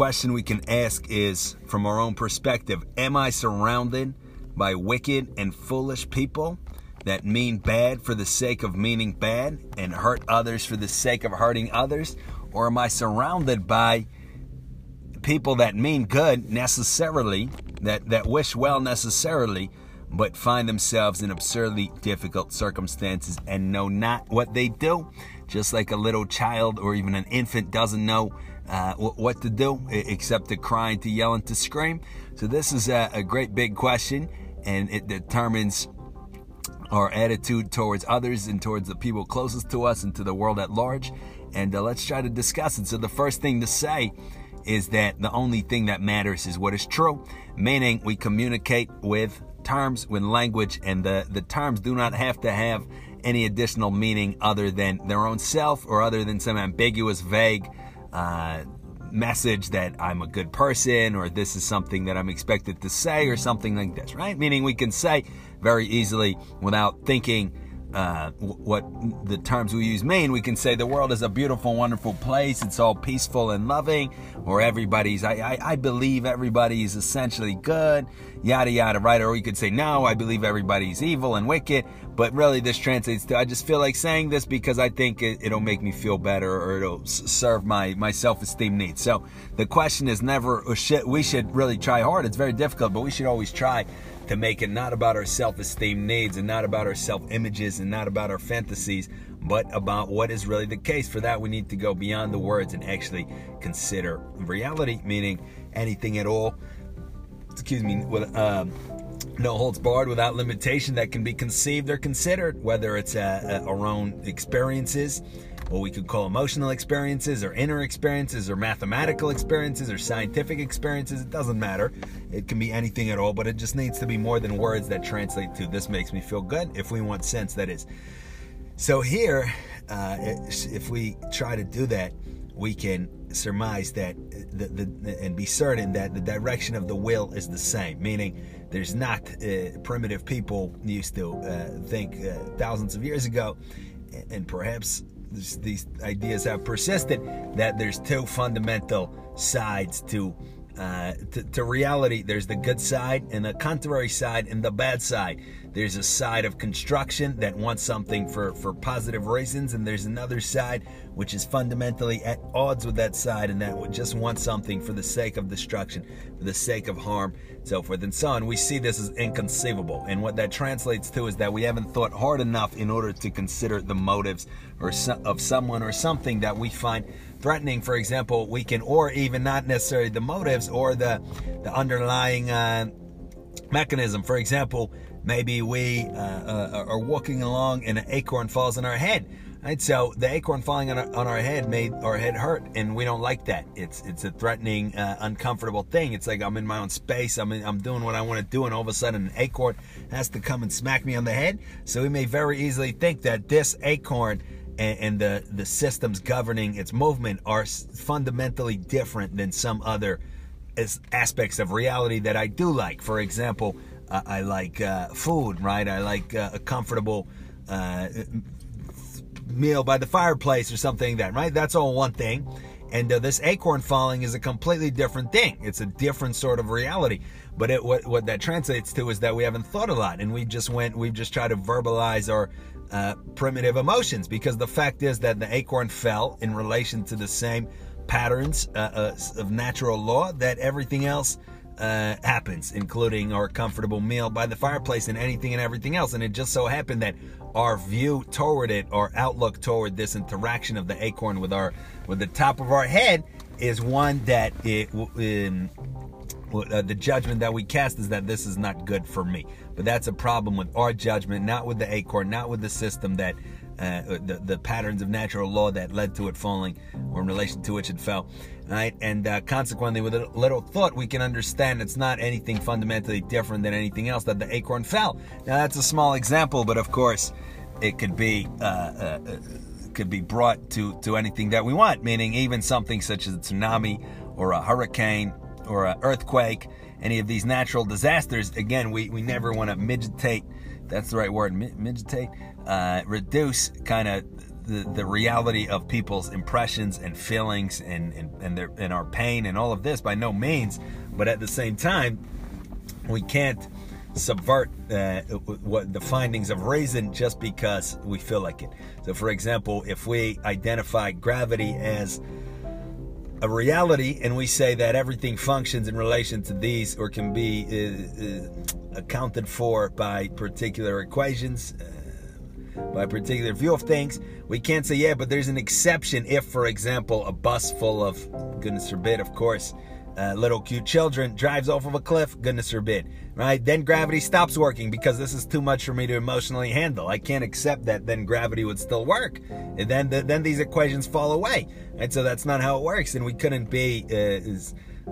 question we can ask is from our own perspective Am I surrounded by wicked and foolish people that mean bad for the sake of meaning bad and hurt others for the sake of hurting others? Or am I surrounded by people that mean good necessarily, that, that wish well necessarily, but find themselves in absurdly difficult circumstances and know not what they do? Just like a little child or even an infant doesn't know uh, what to do except to cry and to yell and to scream. So, this is a, a great big question, and it determines our attitude towards others and towards the people closest to us and to the world at large. And uh, let's try to discuss it. So, the first thing to say is that the only thing that matters is what is true, meaning we communicate with terms, with language, and the, the terms do not have to have any additional meaning other than their own self or other than some ambiguous, vague uh, message that I'm a good person or this is something that I'm expected to say or something like this, right? Meaning we can say very easily without thinking uh, what the terms we use mean. We can say the world is a beautiful, wonderful place. It's all peaceful and loving, or everybody's, I, I, I believe everybody is essentially good, yada, yada, right? Or we could say, no, I believe everybody's evil and wicked. But really, this translates to, I just feel like saying this because I think it, it'll make me feel better or it'll serve my, my self esteem needs. So the question is never, should, we should really try hard. It's very difficult, but we should always try to make it not about our self esteem needs and not about our self images and not about our fantasies, but about what is really the case. For that, we need to go beyond the words and actually consider reality, meaning anything at all. Excuse me, um, no holds barred, without limitation, that can be conceived or considered, whether it's uh, our own experiences what we could call emotional experiences or inner experiences or mathematical experiences or scientific experiences. It doesn't matter. It can be anything at all, but it just needs to be more than words that translate to this makes me feel good if we want sense, that is. So here, uh, if we try to do that, we can surmise that the, the, and be certain that the direction of the will is the same, meaning there's not uh, primitive people used to uh, think uh, thousands of years ago, and perhaps this, these ideas have persisted that there's two fundamental sides to, uh, to, to reality. There's the good side and the contrary side and the bad side. There's a side of construction that wants something for, for positive reasons, and there's another side which is fundamentally at odds with that side and that would just want something for the sake of destruction, for the sake of harm, so forth and so on. We see this as inconceivable, and what that translates to is that we haven't thought hard enough in order to consider the motives or so, of someone or something that we find threatening. For example, we can, or even not necessarily the motives or the the underlying uh, mechanism. For example Maybe we uh, uh, are walking along and an acorn falls on our head. Right, so the acorn falling on our, on our head made our head hurt, and we don't like that. It's it's a threatening, uh, uncomfortable thing. It's like I'm in my own space. I'm in, I'm doing what I want to do, and all of a sudden an acorn has to come and smack me on the head. So we may very easily think that this acorn and, and the the systems governing its movement are fundamentally different than some other aspects of reality that I do like. For example, I, I like uh, food, right? I like uh, a comfortable uh, meal by the fireplace or something like that, right? That's all one thing. And uh, this acorn falling is a completely different thing. It's a different sort of reality. But it, what, what that translates to is that we haven't thought a lot and we just went, we've just tried to verbalize our uh, primitive emotions because the fact is that the acorn fell in relation to the same patterns uh, uh, of natural law that everything else uh, happens, including our comfortable meal by the fireplace and anything and everything else. And it just so happened that our view toward it, our outlook toward this interaction of the acorn with our with the top of our head, is one that it. Um, uh, the judgment that we cast is that this is not good for me. But that's a problem with our judgment, not with the acorn, not with the system that uh, the, the patterns of natural law that led to it falling or in relation to which it fell right? And uh, consequently, with a little thought, we can understand it's not anything fundamentally different than anything else that the acorn fell. Now, that's a small example, but of course, it could be uh, uh, could be brought to to anything that we want. Meaning, even something such as a tsunami or a hurricane or an earthquake, any of these natural disasters. Again, we we never want to mitigate. That's the right word, mitigate. Uh, reduce kind of the, the reality of people's impressions and feelings and, and, and, their, and our pain and all of this by no means. But at the same time, we can't subvert uh, what the findings of reason just because we feel like it. So, for example, if we identify gravity as a reality and we say that everything functions in relation to these or can be uh, uh, accounted for by particular equations, uh, by particular view of things, we can't say, yeah, but there's an exception if, for example, a bus full of, goodness forbid, of course, uh, little cute children drives off of a cliff, goodness forbid, right? Then gravity stops working because this is too much for me to emotionally handle. I can't accept that then gravity would still work. And then then these equations fall away. And so that's not how it works. And we couldn't be uh,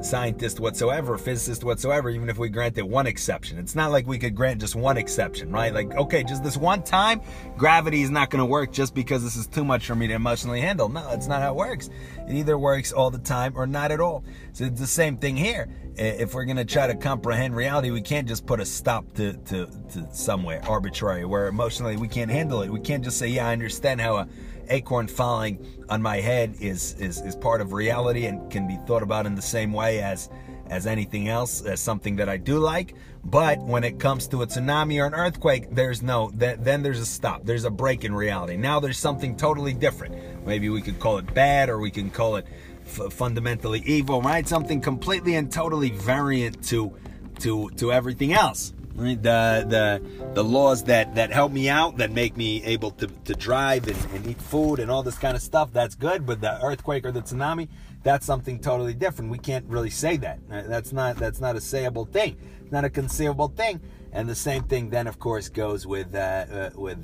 scientist whatsoever, physicist whatsoever, even if we granted one exception. It's not like we could grant just one exception, right? Like, okay, just this one time, gravity is not going to work just because this is too much for me to emotionally handle. No, that's not how it works. It either works all the time or not at all. So it's the same thing here. If we're going to try to comprehend reality, we can't just put a stop to, to, to somewhere arbitrary where emotionally we can't handle it. We can't just say, yeah, I understand how a acorn falling on my head is, is, is part of reality and can be thought about in the same way as, as anything else, as something that I do like. But when it comes to a tsunami or an earthquake, there's no, then there's a stop. There's a break in reality. Now there's something totally different. Maybe we could call it bad or we can call it f- fundamentally evil, right? Something completely and totally variant to, to, to everything else the the the laws that that help me out that make me able to, to drive and, and eat food and all this kind of stuff that's good. But the earthquake or the tsunami that's something totally different. We can't really say that. Uh, that's not that's not a sayable thing. Not a conceivable thing. And the same thing then of course goes with uh, uh, with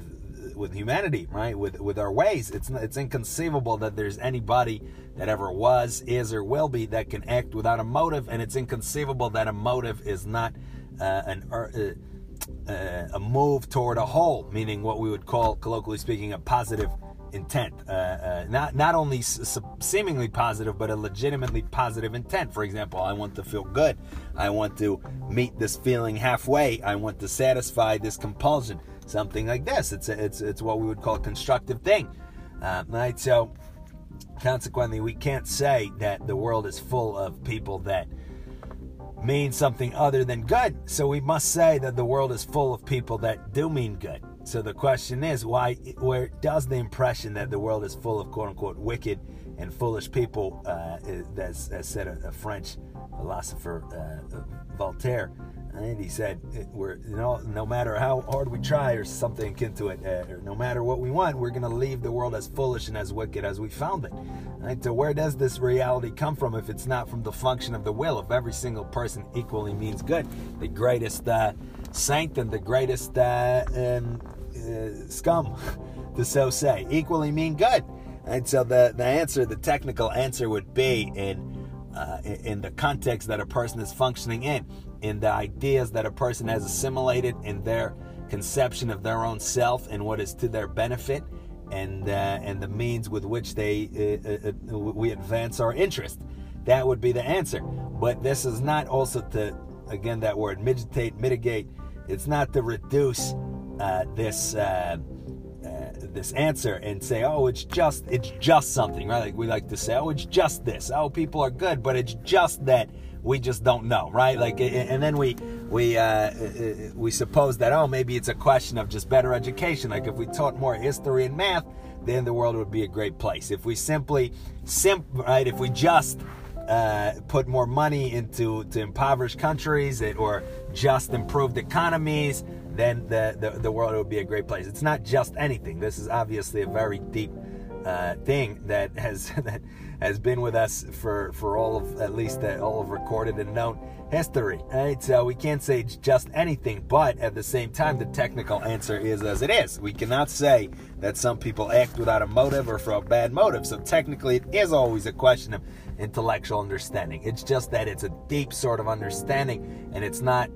with humanity right? With with our ways. It's it's inconceivable that there's anybody that ever was is or will be that can act without a motive. And it's inconceivable that a motive is not uh, an, uh, uh, a move toward a whole, meaning what we would call, colloquially speaking, a positive intent. Uh, uh, not not only s- seemingly positive, but a legitimately positive intent. For example, I want to feel good. I want to meet this feeling halfway. I want to satisfy this compulsion. Something like this. It's a, it's it's what we would call a constructive thing. Right. So consequently, we can't say that the world is full of people that mean something other than good. So we must say that the world is full of people that do mean good. So the question is, why? Where does the impression that the world is full of quote unquote wicked and foolish people, uh, as, as said a, a French philosopher, uh, Voltaire, and he said, "We're you know, no matter how hard we try, or something akin to it, uh, no matter what we want, we're going to leave the world as foolish and as wicked as we found it." Right? So where does this reality come from if it's not from the function of the will of every single person equally means good? The greatest uh, saint and the greatest uh, um, uh, scum, to so say, equally mean good. And so the the answer, the technical answer, would be in. Uh, in the context that a person is functioning in in the ideas that a person has assimilated in their conception of their own self and what is to their benefit and uh, and the means with which they uh, uh, uh, we advance our interest. That would be the answer. But this is not also to again that word mitigate mitigate. It's not to reduce uh, this uh, this answer and say, oh, it's just it's just something, right? Like we like to say, oh, it's just this. Oh, people are good, but it's just that we just don't know, right? Like, and then we we uh, uh, we suppose that oh, maybe it's a question of just better education. Like if we taught more history and math, then the world would be a great place. If we simply, sim, right? If we just uh, put more money into to impoverished countries or just improved economies, then the, the, the world would be a great place. It's not just anything. This is obviously a very deep uh, thing that has that has been with us for for all of at least uh, all of recorded and known history. Right? So we can't say just anything, but at the same time, the technical answer is as it is. We cannot say that some people act without a motive or for a bad motive. So technically, it is always a question of intellectual understanding. It's just that it's a deep sort of understanding, and it's not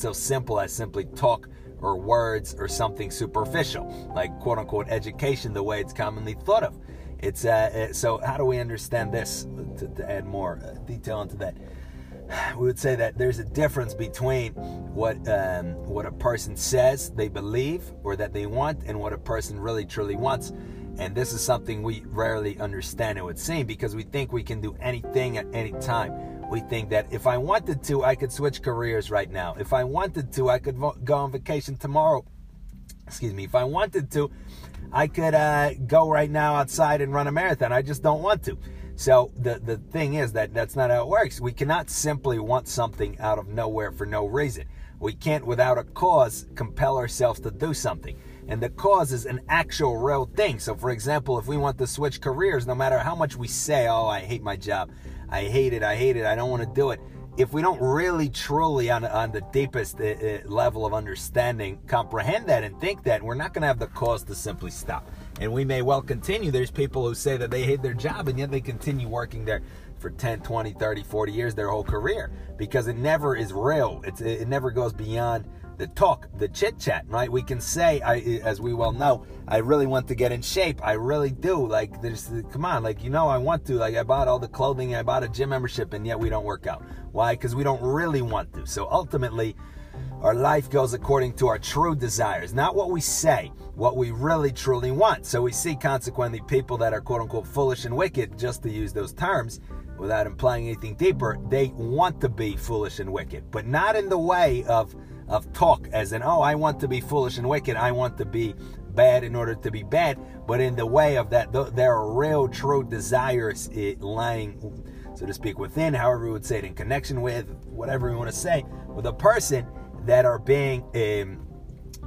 so simple as simply talk or words or something superficial, like quote unquote education, the way it's commonly thought of. It's uh, so how do we understand this? To, to add more uh, detail into that, we would say that there's a difference between what um, what a person says they believe or that they want and what a person really truly wants. And this is something we rarely understand, it would seem, because we think we can do anything at any time. We think that if I wanted to, I could switch careers right now. If I wanted to, I could vo- go on vacation tomorrow. Excuse me. If I wanted to, I could uh, go right now outside and run a marathon. I just don't want to. So the the thing is that that's not how it works. We cannot simply want something out of nowhere for no reason. We can't, without a cause, compel ourselves to do something. And the cause is an actual real thing. So, for example, if we want to switch careers, no matter how much we say, "Oh, I hate my job," I hate it, I hate it, I don't want to do it. If we don't really, truly, on, on the deepest uh, level of understanding, comprehend that and think that, we're not going to have the cause to simply stop. And we may well continue. There's people who say that they hate their job and yet they continue working there for 10, 20, 30, 40 years, their whole career, because it never is real. It's, it never goes beyond the talk, the chit chat, right? We can say, I, as we well know, I really want to get in shape. I really do. Like, there's, come on, like, you know, I want to. Like, I bought all the clothing, I bought a gym membership, and yet we don't work out. Why? Because we don't really want to. So ultimately, our life goes according to our true desires, not what we say, what we really truly want. So we see consequently people that are quote unquote foolish and wicked, just to use those terms, without implying anything deeper, they want to be foolish and wicked, but not in the way of of talk as in, oh, I want to be foolish and wicked. I want to be bad in order to be bad, but in the way of that, there are real, true desires lying, so to speak, within, however we would say it, in connection with, whatever we want to say, with a person that are being um,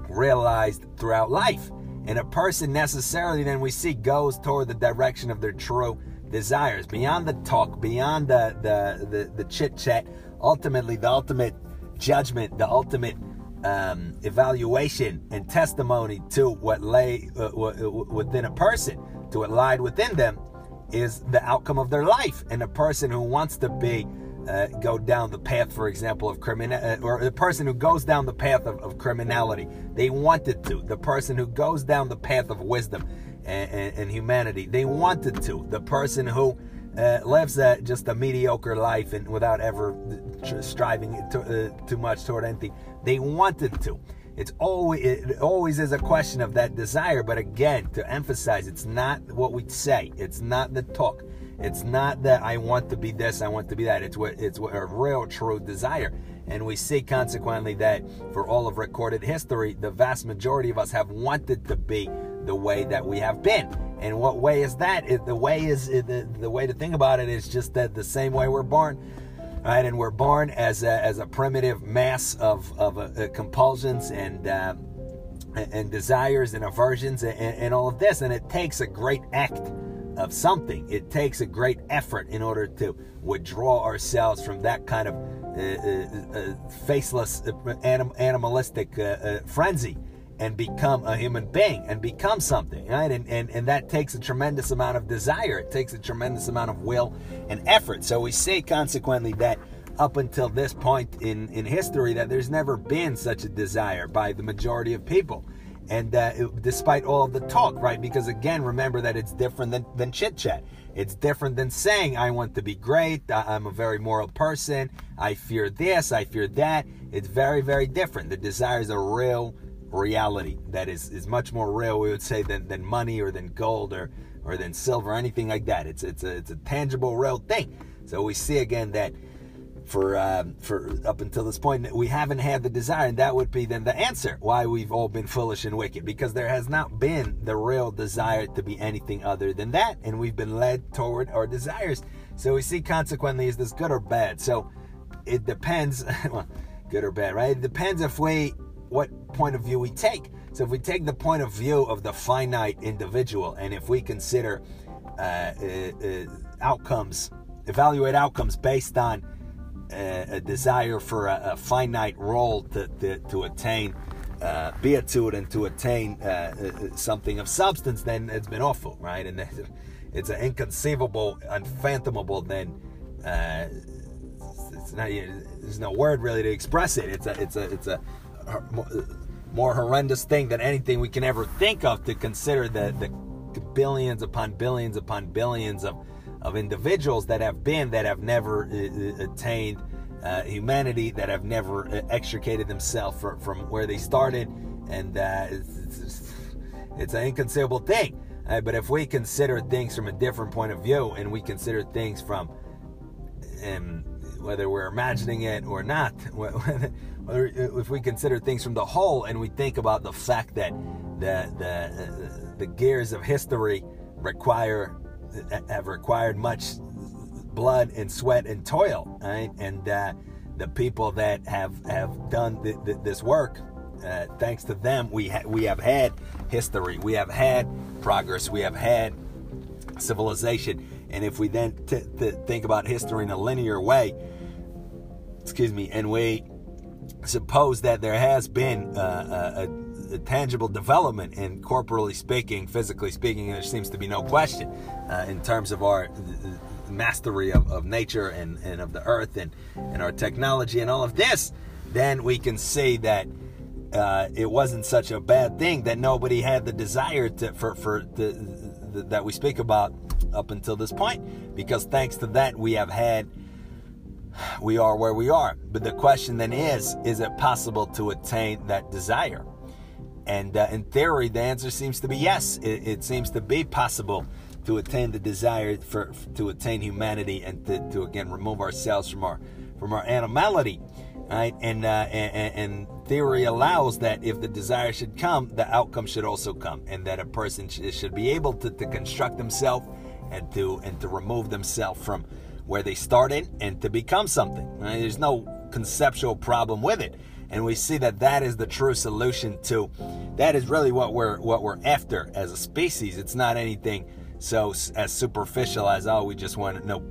realized throughout life. And a person necessarily, then we see, goes toward the direction of their true desires, beyond the talk, beyond the the the, the chit chat. Ultimately, the ultimate judgment, the ultimate um, evaluation and testimony to what lay uh, within a person, to what lied within them, is the outcome of their life. And a person who wants to be uh, go down the path, for example, of criminal, uh, or the person who goes down the path of, of, criminality, they wanted to. The person who goes down the path of wisdom and, and, and humanity, they wanted to. The person who uh, lives a, just a mediocre life and without ever striving to, uh, too much toward anything. They wanted to. It's always it always is a question of that desire. But again, to emphasize, it's not what we say. It's not the talk. It's not that I want to be this, I want to be that. It's what it's what a real true desire. And we see consequently that for all of recorded history, the vast majority of us have wanted to be the way that we have been. And what way is that? The way is the, the way to think about it is just that the same way we're born right? And we're born as a, as a primitive mass of, of uh, uh compulsions and uh, and desires and aversions and, and, all of this, and it takes a great act of something. It takes a great effort in order to withdraw ourselves from that kind of uh, uh, uh faceless, anim- animalistic frenzy and become a human being and become something, right? And, and, and that takes a tremendous amount of desire. It takes a tremendous amount of will and effort. So we say consequently that up until this point in, in history that there's never been such a desire by the majority of people. And uh, it, despite all of the talk, right? Because again, remember that it's different than, than chit chat. It's different than saying, I want to be great. I'm a very moral person. I fear this. I fear that. It's very, very different. The desire is a real reality that is, is much more real, we would say, than, than money or than gold or, or than silver or anything like that. It's, it's, a, it's a tangible, real thing. So we see again that for uh, for up until this point we haven't had the desire and that would be then the answer why we've all been foolish and wicked because there has not been the real desire to be anything other than that and we've been led toward our desires so we see consequently is this good or bad so it depends well, good or bad right it depends if we what point of view we take. So if we take the point of view of the finite individual, and if we consider uh, uh, uh, outcomes, evaluate outcomes based on uh, a desire for a, a finite role to, to, to attain uh, beatitude and to attain uh, something of substance, then it's been awful, right? And it's an inconceivable, unfathomable, then it's not, there's no word really to express it. It's a, it's a, it's a more horrendous thing than anything we can ever think of to consider the, the billions upon billions upon billions of, of individuals that have been, that have never uh, uh attained uh, humanity, that have never uh, extricated themselves from, from where they started. And uh, it's, it's, it's, an inconceivable thing. Uh, but if we consider things from a different point of view and we consider things from um, whether we're imagining it or not, whether, if we consider things from the whole and we think about the fact that the the uh, the gears of history require have required much blood and sweat and toil, right? And uh, the people that have have done the, the, this work, uh, thanks to them, we ha- we have had history, we have had progress, we have had civilization. And if we then t- t- think about history in a linear way, excuse me, and we suppose that there has been uh, a, a, tangible development in corporally speaking, physically speaking, and there seems to be no question uh, in terms of our mastery of, of nature and, and of the earth and, and our technology and all of this, then we can see that uh, it wasn't such a bad thing that nobody had the desire to for for the, the, that we speak about up until this point because thanks to that we have had we are where we are. But the question then is is it possible to attain that desire? And uh, in theory the answer seems to be yes. It, it seems to be possible to attain the desire for to attain humanity and to, to again remove ourselves from our from our animality right? And, uh, and, and theory allows that if the desire should come the outcome should also come and that a person sh- should be able to, to construct himself and to and to remove themselves from where they started and to become something. There's no conceptual problem with it. And we see that that is the true solution to that is really what we're what we're after as a species. It's not anything so as superficial as oh we just want no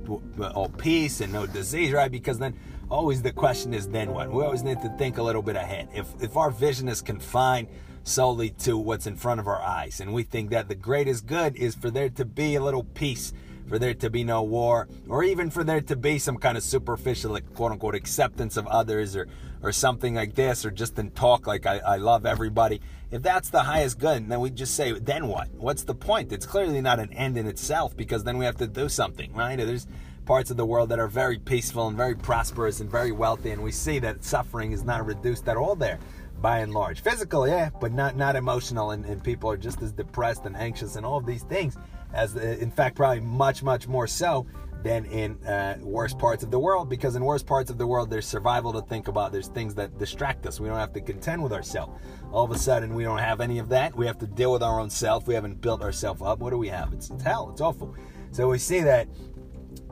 oh, peace and no disease right? Because then always the question is then what? We always need to think a little bit ahead. If if our vision is confined solely to what's in front of our eyes and we think that the greatest good is for there to be a little peace for there to be no war or even for there to be some kind of superficial like, quote unquote acceptance of others or or something like this or just in talk like I, I love everybody if that's the highest good, then we just say, then what? What's the point? It's clearly not an end in itself because then we have to do something, right? There's parts of the world that are very peaceful and very prosperous and very wealthy, and we see that suffering is not reduced at all there by and large. Physical, yeah, but not not emotional, and, and people are just as depressed and anxious and all of these things, as uh, in fact, probably much, much more so than in uh, worse parts of the world because in worse parts of the world there's survival to think about. There's things that distract us. We don't have to contend with ourselves. All of a sudden we don't have any of that. We have to deal with our own self. We haven't built ourselves up. What do we have? It's, it's hell. It's awful. So we see that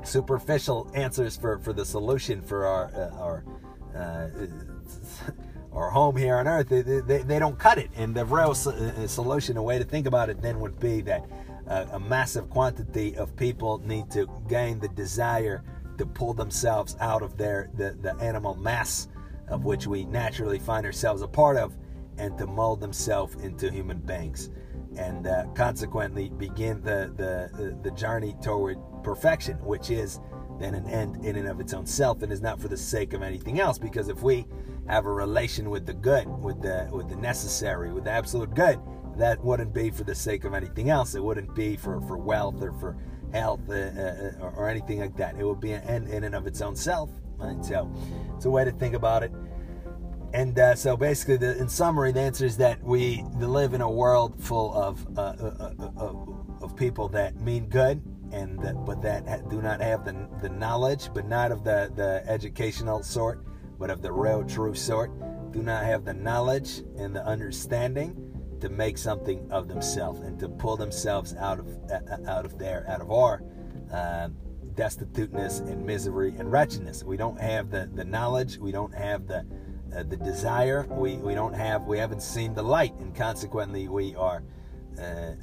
superficial answers for for the solution for our uh, our uh, our home here on earth they, they, they, don't cut it. And the real uh, solution a way to think about it then would be that a, a massive quantity of people need to gain the desire to pull themselves out of their the, the animal mass of which we naturally find ourselves a part of and to mold themselves into human beings. And uh, consequently begin the, the the journey toward perfection which is then an end in and of its own self and is not for the sake of anything else because if we have a relation with the good with the with the necessary with the absolute good that wouldn't be for the sake of anything else. It wouldn't be for, for wealth or for health uh, uh, or, or, anything like that. It would be an end in and of its own self. Right? So it's a way to think about it. And uh, so basically, the, in summary, the answer is that we live in a world full of, uh, uh, uh, of, of people that mean good, and that, but that do not have the, the knowledge, but not of the, the educational sort, but of the real true sort, do not have the knowledge and the understanding to make something of themselves and to pull themselves out of out of there, out of our uh, destituteness and misery and wretchedness. We don't have the, the knowledge. We don't have the uh, the desire. We we don't have. We haven't seen the light, and consequently, we are. Uh,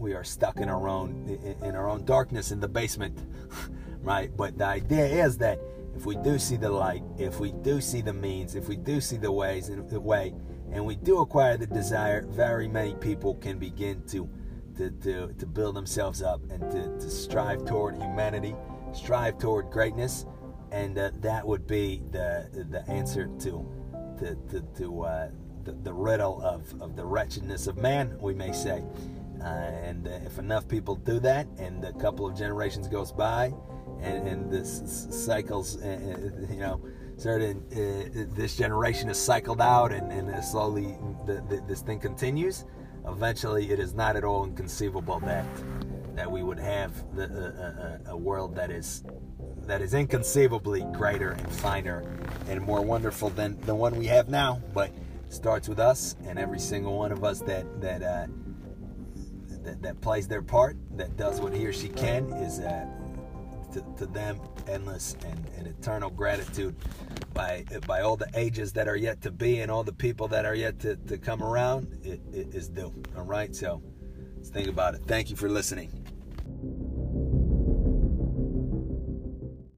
we are stuck in our own in our own darkness in the basement, right? But the idea is that if we do see the light, if we do see the means, if we do see the ways, in the way and we do acquire the desire, very many people can begin to to, to, to build themselves up and to, to strive toward humanity, strive toward greatness, and uh, that would be the the answer to to, to, to uh, the, the riddle of, of the wretchedness of man, we may say. Uh, and uh, if enough people do that, and a couple of generations goes by, and, and this cycles, uh, uh, you know, certain uh, this generation is cycled out and, and slowly the, the, this thing continues eventually it is not at all inconceivable that that we would have the, uh, a world that is that is inconceivably greater and finer and more wonderful than the one we have now. But starts with us and every single one of us that that uh, that, that plays their part, that does what he or she can, is uh, to, to them endless and, and eternal gratitude by by all the ages that are yet to be and all the people that are yet to, to come around. It, it is due. All right, so let's think about it. Thank you for listening.